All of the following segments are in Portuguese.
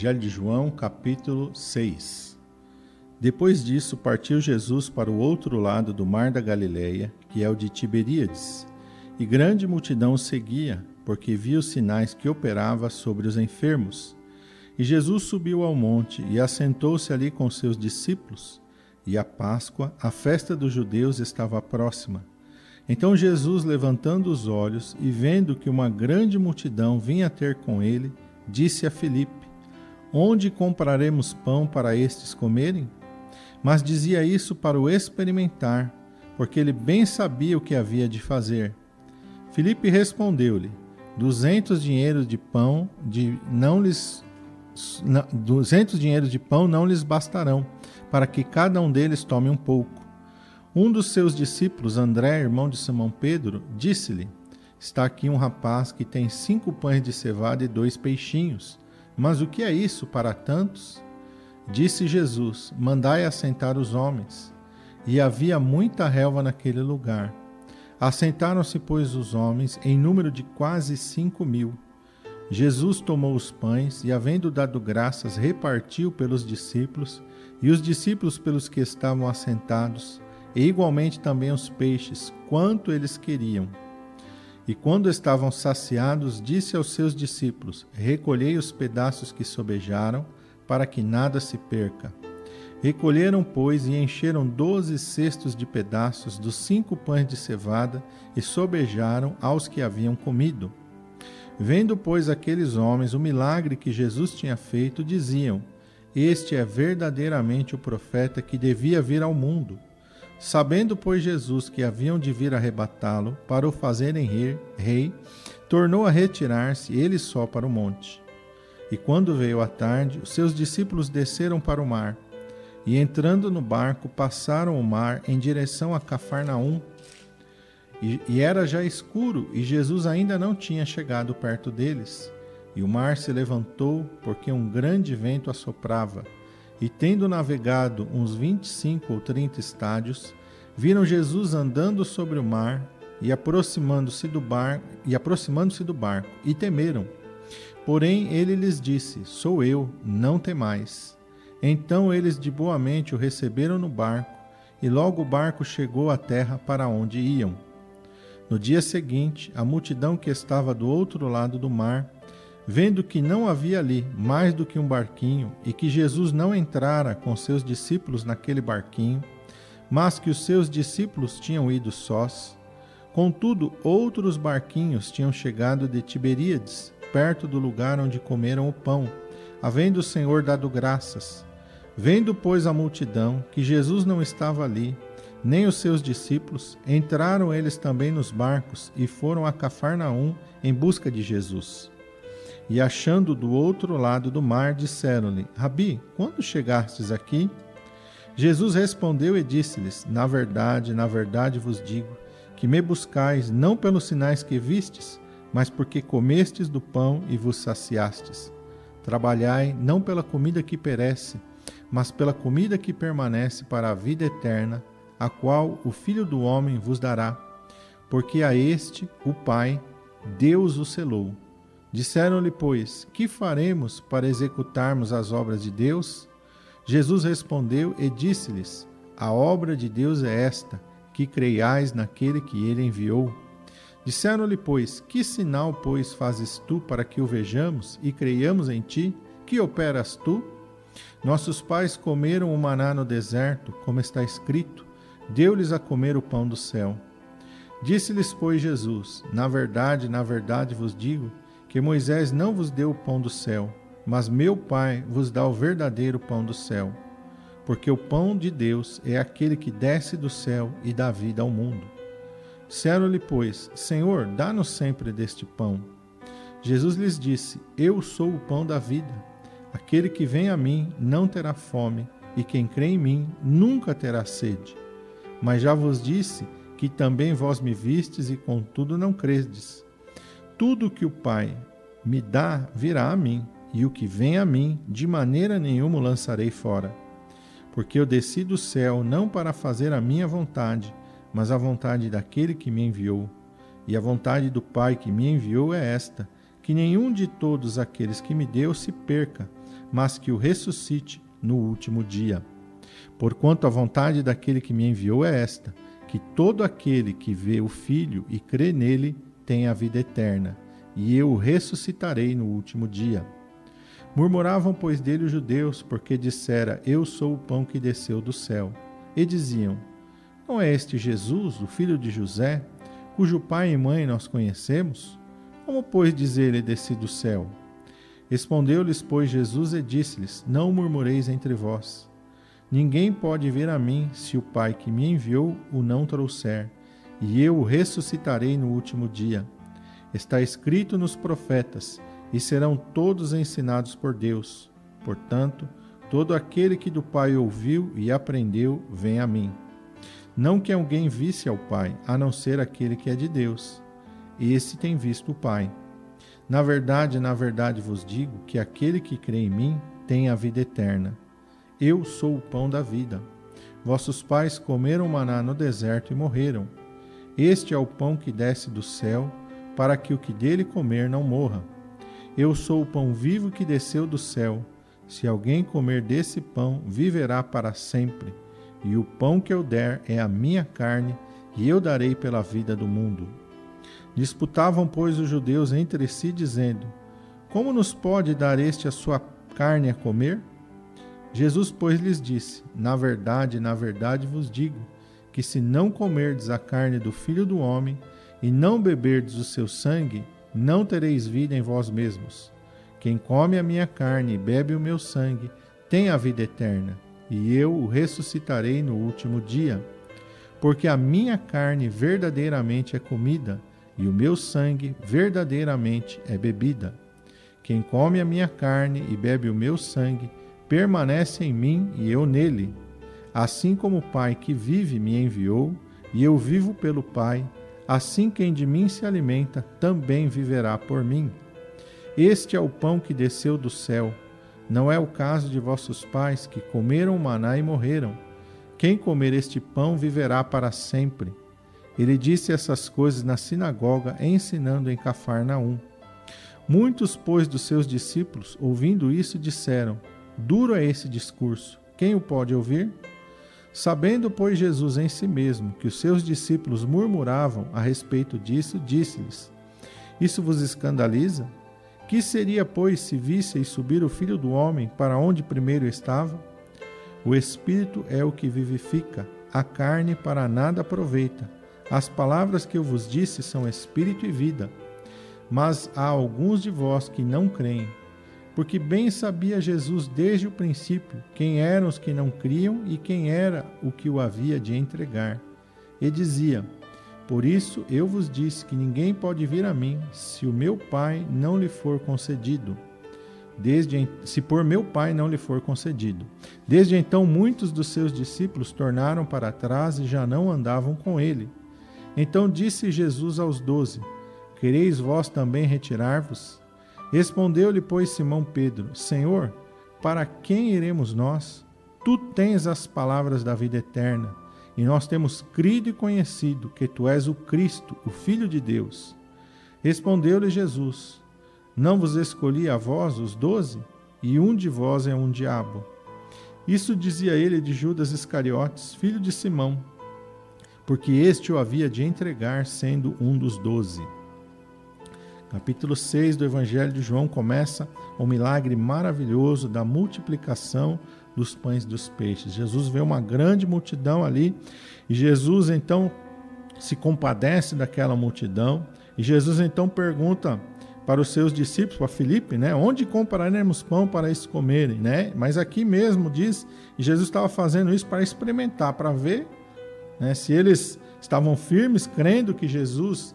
Evangelho de João, capítulo 6. Depois disso, partiu Jesus para o outro lado do mar da Galileia, que é o de Tiberíades, e grande multidão o seguia, porque via os sinais que operava sobre os enfermos. E Jesus subiu ao monte e assentou-se ali com seus discípulos. E a Páscoa, a festa dos judeus, estava próxima. Então Jesus, levantando os olhos e vendo que uma grande multidão vinha ter com ele, disse a Filipe: Onde compraremos pão para estes comerem? Mas dizia isso para o experimentar, porque ele bem sabia o que havia de fazer. Filipe respondeu-lhe: Duzentos dinheiros de pão de não lhes duzentos dinheiros de pão não lhes bastarão, para que cada um deles tome um pouco. Um dos seus discípulos, André, irmão de Simão Pedro, disse-lhe: Está aqui um rapaz que tem cinco pães de cevada e dois peixinhos. Mas o que é isso para tantos? Disse Jesus: Mandai assentar os homens. E havia muita relva naquele lugar. Assentaram-se, pois, os homens, em número de quase cinco mil. Jesus tomou os pães e, havendo dado graças, repartiu pelos discípulos, e os discípulos pelos que estavam assentados e igualmente também os peixes, quanto eles queriam. E quando estavam saciados, disse aos seus discípulos: Recolhei os pedaços que sobejaram, para que nada se perca. Recolheram, pois, e encheram doze cestos de pedaços dos cinco pães de cevada e sobejaram aos que haviam comido. Vendo, pois, aqueles homens o milagre que Jesus tinha feito, diziam: Este é verdadeiramente o profeta que devia vir ao mundo. Sabendo, pois, Jesus que haviam de vir arrebatá-lo para o fazerem rei, rei tornou a retirar-se ele só para o monte. E quando veio a tarde, os seus discípulos desceram para o mar, e entrando no barco, passaram o mar em direção a Cafarnaum. E, e era já escuro, e Jesus ainda não tinha chegado perto deles. E o mar se levantou, porque um grande vento assoprava e tendo navegado uns vinte e cinco ou trinta estádios, viram Jesus andando sobre o mar e aproximando-se do barco e aproximando-se do barco e temeram. Porém ele lhes disse: Sou eu, não temais. Então eles de boa mente o receberam no barco, e logo o barco chegou à terra para onde iam. No dia seguinte, a multidão que estava do outro lado do mar Vendo que não havia ali mais do que um barquinho e que Jesus não entrara com seus discípulos naquele barquinho, mas que os seus discípulos tinham ido sós, contudo outros barquinhos tinham chegado de Tiberíades, perto do lugar onde comeram o pão, havendo o Senhor dado graças. Vendo, pois, a multidão que Jesus não estava ali, nem os seus discípulos, entraram eles também nos barcos e foram a Cafarnaum em busca de Jesus. E achando do outro lado do mar, disseram-lhe: Rabi, quando chegastes aqui? Jesus respondeu e disse-lhes: Na verdade, na verdade vos digo, que me buscais não pelos sinais que vistes, mas porque comestes do pão e vos saciastes. Trabalhai não pela comida que perece, mas pela comida que permanece para a vida eterna, a qual o Filho do Homem vos dará. Porque a este, o Pai, Deus o selou. Disseram-lhe, pois, que faremos para executarmos as obras de Deus? Jesus respondeu e disse-lhes: A obra de Deus é esta, que creiais naquele que ele enviou. Disseram-lhe, pois, que sinal, pois, fazes tu para que o vejamos e creiamos em ti? Que operas tu? Nossos pais comeram o maná no deserto, como está escrito: Deu-lhes a comer o pão do céu. Disse-lhes, pois, Jesus: Na verdade, na verdade vos digo que Moisés não vos deu o pão do céu, mas meu Pai vos dá o verdadeiro pão do céu. Porque o pão de Deus é aquele que desce do céu e dá vida ao mundo. Disseram-lhe, pois, Senhor, dá-nos sempre deste pão. Jesus lhes disse: Eu sou o pão da vida. Aquele que vem a mim não terá fome, e quem crê em mim nunca terá sede. Mas já vos disse que também vós me vistes e contudo não credes. Tudo que o Pai me dá virá a mim, e o que vem a mim, de maneira nenhuma o lançarei fora. Porque eu desci do céu não para fazer a minha vontade, mas a vontade daquele que me enviou. E a vontade do Pai que me enviou é esta: que nenhum de todos aqueles que me deu se perca, mas que o ressuscite no último dia. Porquanto a vontade daquele que me enviou é esta: que todo aquele que vê o Filho e crê nele tenha a vida eterna, e eu o ressuscitarei no último dia. Murmuravam, pois, dele os judeus, porque dissera: Eu sou o pão que desceu do céu. E diziam: Não é este Jesus, o filho de José, cujo pai e mãe nós conhecemos? Como, pois, dizer ele desci do céu? Respondeu-lhes, pois, Jesus e disse-lhes: Não murmureis entre vós. Ninguém pode vir a mim se o Pai que me enviou o não trouxer, e eu o ressuscitarei no último dia. Está escrito nos profetas, e serão todos ensinados por Deus. Portanto, todo aquele que do Pai ouviu e aprendeu, vem a mim. Não que alguém visse ao Pai, a não ser aquele que é de Deus. Esse tem visto o Pai. Na verdade, na verdade vos digo que aquele que crê em mim tem a vida eterna. Eu sou o pão da vida. Vossos pais comeram maná no deserto e morreram. Este é o pão que desce do céu, para que o que dele comer não morra. Eu sou o pão vivo que desceu do céu. Se alguém comer desse pão, viverá para sempre. E o pão que eu der é a minha carne, e eu darei pela vida do mundo. Disputavam, pois, os judeus entre si, dizendo: Como nos pode dar este a sua carne a comer? Jesus, pois, lhes disse: Na verdade, na verdade vos digo, que se não comerdes a carne do Filho do Homem e não beberdes o seu sangue, não tereis vida em vós mesmos. Quem come a minha carne e bebe o meu sangue tem a vida eterna, e eu o ressuscitarei no último dia. Porque a minha carne verdadeiramente é comida, e o meu sangue verdadeiramente é bebida. Quem come a minha carne e bebe o meu sangue permanece em mim e eu nele. Assim como o Pai que vive me enviou, e eu vivo pelo Pai, assim quem de mim se alimenta também viverá por mim. Este é o pão que desceu do céu. Não é o caso de vossos pais que comeram maná e morreram. Quem comer este pão viverá para sempre. Ele disse essas coisas na sinagoga, ensinando em Cafarnaum. Muitos, pois, dos seus discípulos, ouvindo isso, disseram: Duro é esse discurso. Quem o pode ouvir? Sabendo, pois, Jesus em si mesmo que os seus discípulos murmuravam a respeito disso, disse-lhes: Isso vos escandaliza? Que seria, pois, se visseis subir o Filho do Homem para onde primeiro estava? O Espírito é o que vivifica, a carne para nada aproveita. As palavras que eu vos disse são espírito e vida. Mas há alguns de vós que não creem porque bem sabia Jesus desde o princípio quem eram os que não criam e quem era o que o havia de entregar. E dizia: Por isso eu vos disse que ninguém pode vir a mim se o meu Pai não lhe for concedido. Desde se por meu Pai não lhe for concedido. Desde então muitos dos seus discípulos tornaram para trás e já não andavam com ele. Então disse Jesus aos doze: Quereis vós também retirar-vos? Respondeu-lhe, pois, Simão Pedro: Senhor, para quem iremos nós? Tu tens as palavras da vida eterna, e nós temos crido e conhecido que tu és o Cristo, o Filho de Deus. Respondeu-lhe Jesus: Não vos escolhi a vós, os doze, e um de vós é um diabo. Isso dizia ele de Judas Iscariotes, filho de Simão, porque este o havia de entregar, sendo um dos doze. Capítulo 6 do Evangelho de João começa o um milagre maravilhoso da multiplicação dos pães e dos peixes. Jesus vê uma grande multidão ali e Jesus então se compadece daquela multidão e Jesus então pergunta para os seus discípulos, para Filipe, né, onde compraremos pão para eles comerem, né? Mas aqui mesmo diz, e Jesus estava fazendo isso para experimentar, para ver né, se eles estavam firmes, crendo que Jesus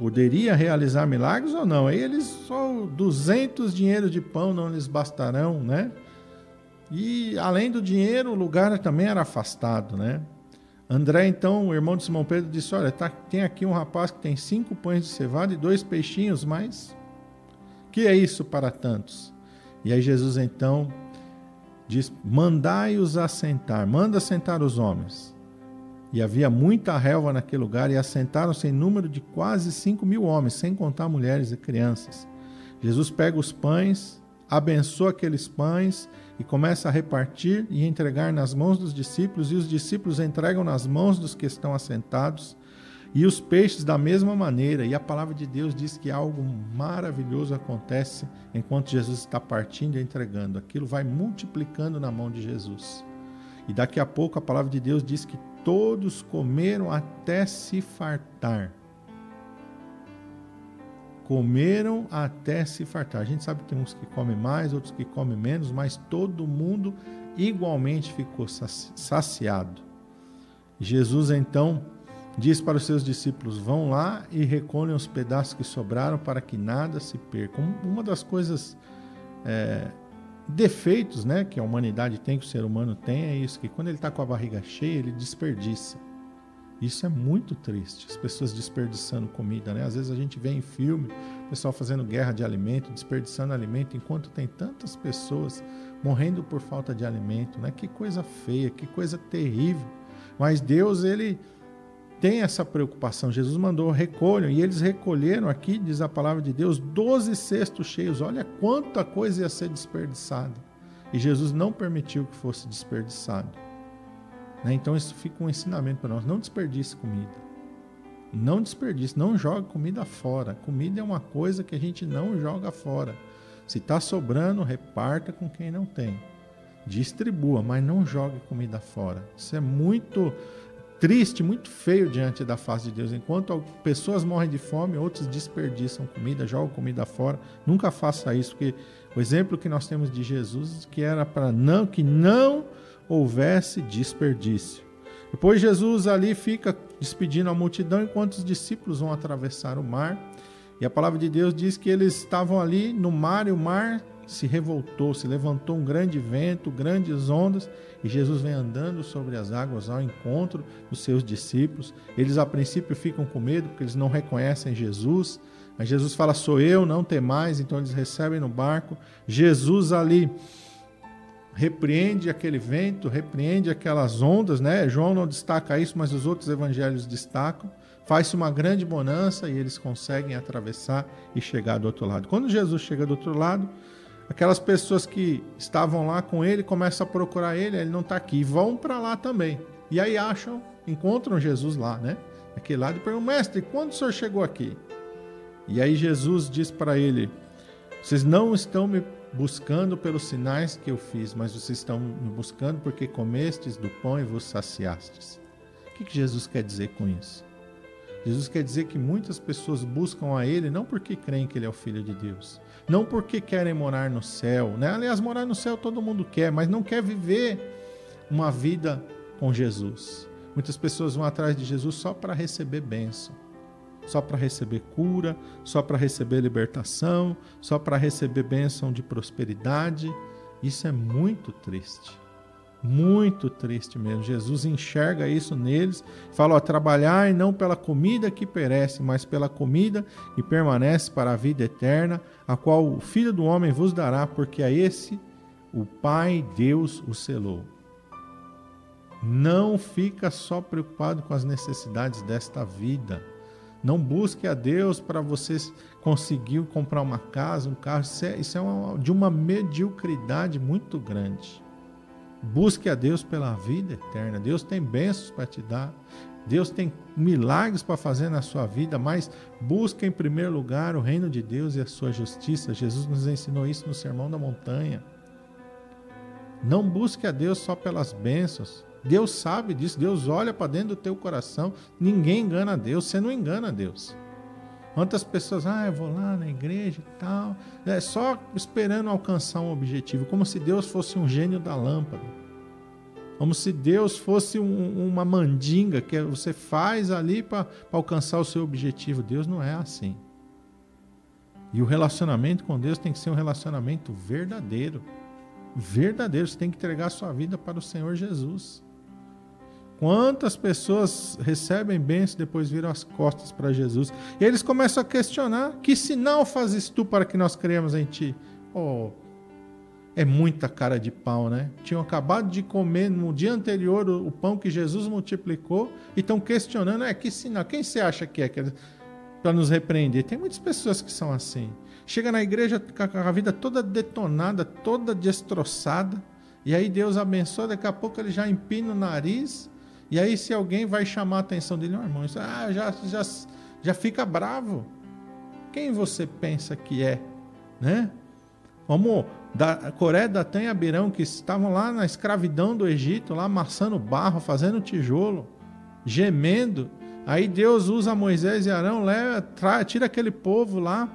poderia realizar milagres ou não. Aí eles só 200 dinheiros de pão não lhes bastarão, né? E além do dinheiro, o lugar também era afastado, né? André, então, o irmão de Simão Pedro, disse: Olha, tá, tem aqui um rapaz que tem cinco pães de cevada e dois peixinhos, mas que é isso para tantos? E aí Jesus então diz: Mandai-os assentar, manda assentar os homens. E havia muita relva naquele lugar, e assentaram-se em número de quase cinco mil homens, sem contar mulheres e crianças. Jesus pega os pães, abençoa aqueles pães e começa a repartir e entregar nas mãos dos discípulos, e os discípulos entregam nas mãos dos que estão assentados, e os peixes da mesma maneira. E a palavra de Deus diz que algo maravilhoso acontece enquanto Jesus está partindo e entregando. Aquilo vai multiplicando na mão de Jesus. E daqui a pouco a palavra de Deus diz que todos comeram até se fartar comeram até se fartar. A gente sabe que tem uns que comem mais, outros que comem menos, mas todo mundo igualmente ficou saciado. Jesus então diz para os seus discípulos: vão lá e recolhem os pedaços que sobraram para que nada se perca. Uma das coisas, é, defeitos né, que a humanidade tem, que o ser humano tem, é isso: que quando ele está com a barriga cheia, ele desperdiça. Isso é muito triste, as pessoas desperdiçando comida, né? Às vezes a gente vê em filme, pessoal fazendo guerra de alimento, desperdiçando alimento, enquanto tem tantas pessoas morrendo por falta de alimento, né? Que coisa feia, que coisa terrível. Mas Deus, ele tem essa preocupação. Jesus mandou recolham, e eles recolheram aqui, diz a palavra de Deus, 12 cestos cheios. Olha quanta coisa ia ser desperdiçada. E Jesus não permitiu que fosse desperdiçado. Né? Então isso fica um ensinamento para nós. Não desperdice comida. Não desperdice, não jogue comida fora. Comida é uma coisa que a gente não joga fora. Se está sobrando, reparta com quem não tem. Distribua, mas não jogue comida fora. Isso é muito triste, muito feio diante da face de Deus. Enquanto pessoas morrem de fome, outros desperdiçam comida, jogam comida fora. Nunca faça isso, porque o exemplo que nós temos de Jesus que era para não que não houvesse desperdício. Depois Jesus ali fica despedindo a multidão enquanto os discípulos vão atravessar o mar. E a palavra de Deus diz que eles estavam ali no mar e o mar se revoltou, se levantou um grande vento, grandes ondas, e Jesus vem andando sobre as águas ao encontro dos seus discípulos. Eles a princípio ficam com medo porque eles não reconhecem Jesus. Mas Jesus fala: "Sou eu, não tem mais". Então eles recebem no barco. Jesus ali repreende aquele vento, repreende aquelas ondas, né? João não destaca isso, mas os outros evangelhos destacam. Faz-se uma grande bonança e eles conseguem atravessar e chegar do outro lado. Quando Jesus chega do outro lado, aquelas pessoas que estavam lá com ele começam a procurar ele, ele não está aqui, e vão para lá também. E aí acham, encontram Jesus lá, né? Aquele lado e perguntam: Mestre, quando o senhor chegou aqui? E aí Jesus diz para ele: Vocês não estão me buscando pelos sinais que eu fiz, mas vocês estão me buscando porque comestes do pão e vos saciastes. O que, que Jesus quer dizer com isso? Jesus quer dizer que muitas pessoas buscam a Ele não porque creem que Ele é o Filho de Deus, não porque querem morar no céu, né? Aliás, morar no céu todo mundo quer, mas não quer viver uma vida com Jesus. Muitas pessoas vão atrás de Jesus só para receber bênção só para receber cura, só para receber libertação, só para receber bênção de prosperidade. Isso é muito triste. Muito triste mesmo. Jesus enxerga isso neles, fala: ó, trabalhar não pela comida que perece, mas pela comida que permanece para a vida eterna, a qual o Filho do Homem vos dará, porque a esse o Pai Deus o selou. Não fica só preocupado com as necessidades desta vida. Não busque a Deus para você conseguir comprar uma casa, um carro. Isso é, isso é uma, de uma mediocridade muito grande. Busque a Deus pela vida eterna. Deus tem bênçãos para te dar. Deus tem milagres para fazer na sua vida, mas busque em primeiro lugar o reino de Deus e a sua justiça. Jesus nos ensinou isso no Sermão da Montanha. Não busque a Deus só pelas bênçãos. Deus sabe disso, Deus olha para dentro do teu coração. Ninguém engana Deus, você não engana Deus. Quantas pessoas, ah, eu vou lá na igreja e tal, é só esperando alcançar um objetivo, como se Deus fosse um gênio da lâmpada, como se Deus fosse um, uma mandinga que você faz ali para alcançar o seu objetivo. Deus não é assim. E o relacionamento com Deus tem que ser um relacionamento verdadeiro. Verdadeiro, você tem que entregar a sua vida para o Senhor Jesus. Quantas pessoas recebem bênçãos e depois viram as costas para Jesus? E eles começam a questionar: que sinal fazes tu para que nós creamos em ti? Oh, é muita cara de pau, né? Tinham acabado de comer no dia anterior o, pão que Jesus multiplicou e estão questionando: é que sinal? Quem você acha que é? para nos repreender. Tem muitas pessoas que são assim. Chega na igreja com a vida toda detonada, toda destroçada, e aí Deus abençoa, daqui a pouco ele já empina o nariz, e aí se alguém vai chamar a atenção dele, não, irmão, isso, ah, já, já, já fica bravo. Quem você pensa que é, né? Como da Coré, Datã e Abirão, que estavam lá na escravidão do Egito, lá amassando barro, fazendo tijolo, gemendo. Aí Deus usa Moisés e Arão, leva, tira aquele povo lá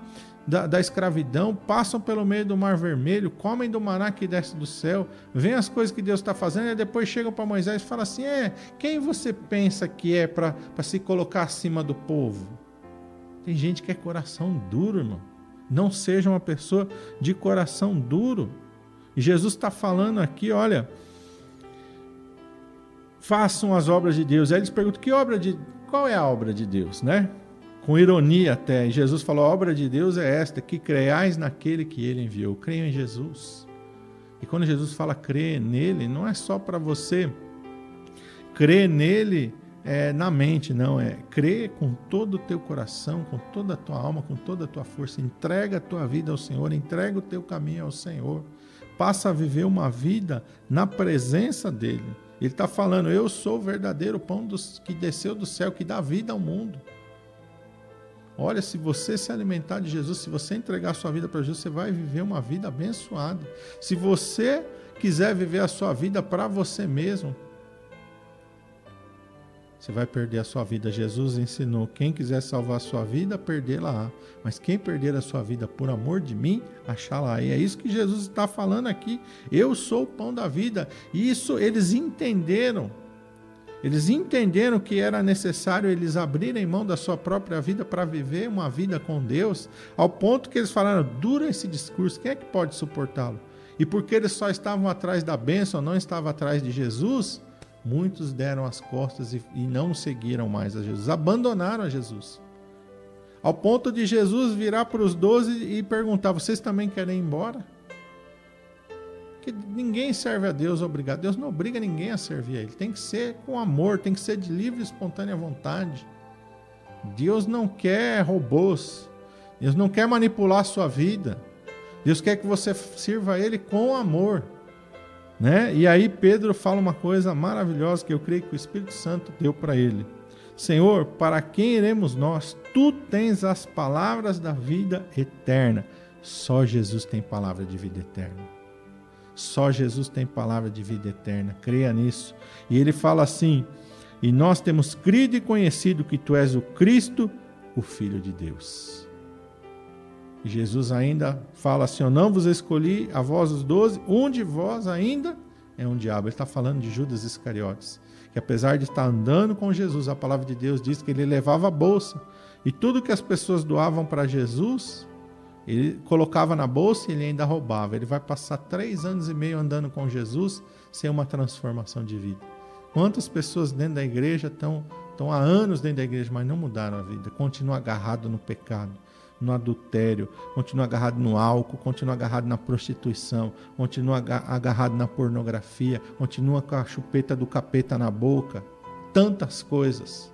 da, da, escravidão, passam pelo meio do Mar Vermelho, comem do maná que desce do céu, veem as coisas que Deus está fazendo, e depois chegam para Moisés e falam assim: É, quem você pensa que é para se colocar acima do povo? Tem gente que é coração duro, irmão. Não seja uma pessoa de coração duro. E Jesus está falando aqui, olha, façam as obras de Deus. Aí eles perguntam: que obra de. Qual é a obra de Deus, né? Com ironia até. Jesus falou: a obra de Deus é esta, que creiais naquele que ele enviou. Creiam em Jesus. E quando Jesus fala crer nele, não é só para você crer nele é, na mente, não. É crer com todo o teu coração, com toda a tua alma, com toda a tua força. Entrega a tua vida ao Senhor, entrega o teu caminho ao Senhor. Passa a viver uma vida na presença dele. Ele está falando: Eu sou o verdadeiro pão dos, que desceu do céu, que dá vida ao mundo. Olha, se você se alimentar de Jesus, se você entregar sua vida para Jesus, você vai viver uma vida abençoada. Se você quiser viver a sua vida para você mesmo, você vai perder a sua vida. Jesus ensinou: quem quiser salvar a sua vida, perdê-la. Mas quem perder a sua vida por amor de mim, achá-la. E é isso que Jesus está falando aqui. Eu sou o pão da vida. E isso eles entenderam. Eles entenderam que era necessário eles abrirem mão da sua própria vida para viver uma vida com Deus, ao ponto que eles falaram: dura esse discurso, quem é que pode suportá-lo? E porque eles só estavam atrás da bênção, não estavam atrás de Jesus, muitos deram as costas e, e não seguiram mais a Jesus, abandonaram a Jesus. Ao ponto de Jesus virar para os doze e perguntar: vocês também querem ir embora? Porque ninguém serve a Deus obrigado. Deus não obriga ninguém a servir a Ele. Tem que ser com amor, tem que ser de livre e espontânea vontade. Deus não quer robôs. Deus não quer manipular a sua vida. Deus quer que você sirva a Ele com amor. Né? E aí Pedro fala uma coisa maravilhosa que eu creio que o Espírito Santo deu para ele. Senhor, para quem iremos nós? Tu tens as palavras da vida eterna. Só Jesus tem palavra de vida eterna. Só Jesus tem palavra de vida eterna. Creia nisso. E ele fala assim: E nós temos crido e conhecido que tu és o Cristo, o Filho de Deus. E Jesus ainda fala assim: Eu não vos escolhi a vós os doze, um de vós ainda é um diabo. Ele está falando de Judas Iscariotes, que apesar de estar andando com Jesus, a palavra de Deus diz que ele levava a bolsa. E tudo que as pessoas doavam para Jesus, ele colocava na bolsa e ele ainda roubava. Ele vai passar três anos e meio andando com Jesus sem uma transformação de vida. Quantas pessoas dentro da igreja estão, estão há anos dentro da igreja, mas não mudaram a vida? Continuam agarrado no pecado, no adultério, continuam agarrado no álcool, continuam agarrado na prostituição, continuam agarrado na pornografia, continuam com a chupeta do capeta na boca. Tantas coisas.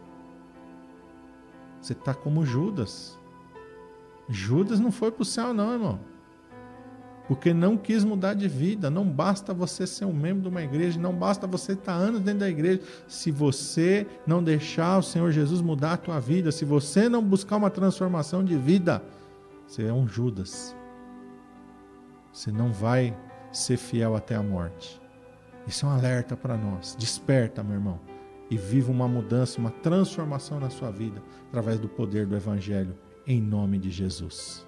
Você está como Judas. Judas não foi para o céu, não, irmão. Porque não quis mudar de vida. Não basta você ser um membro de uma igreja, não basta você estar anos dentro da igreja. Se você não deixar o Senhor Jesus mudar a tua vida, se você não buscar uma transformação de vida, você é um Judas. Você não vai ser fiel até a morte. Isso é um alerta para nós. Desperta, meu irmão, e viva uma mudança, uma transformação na sua vida através do poder do Evangelho em nome de Jesus.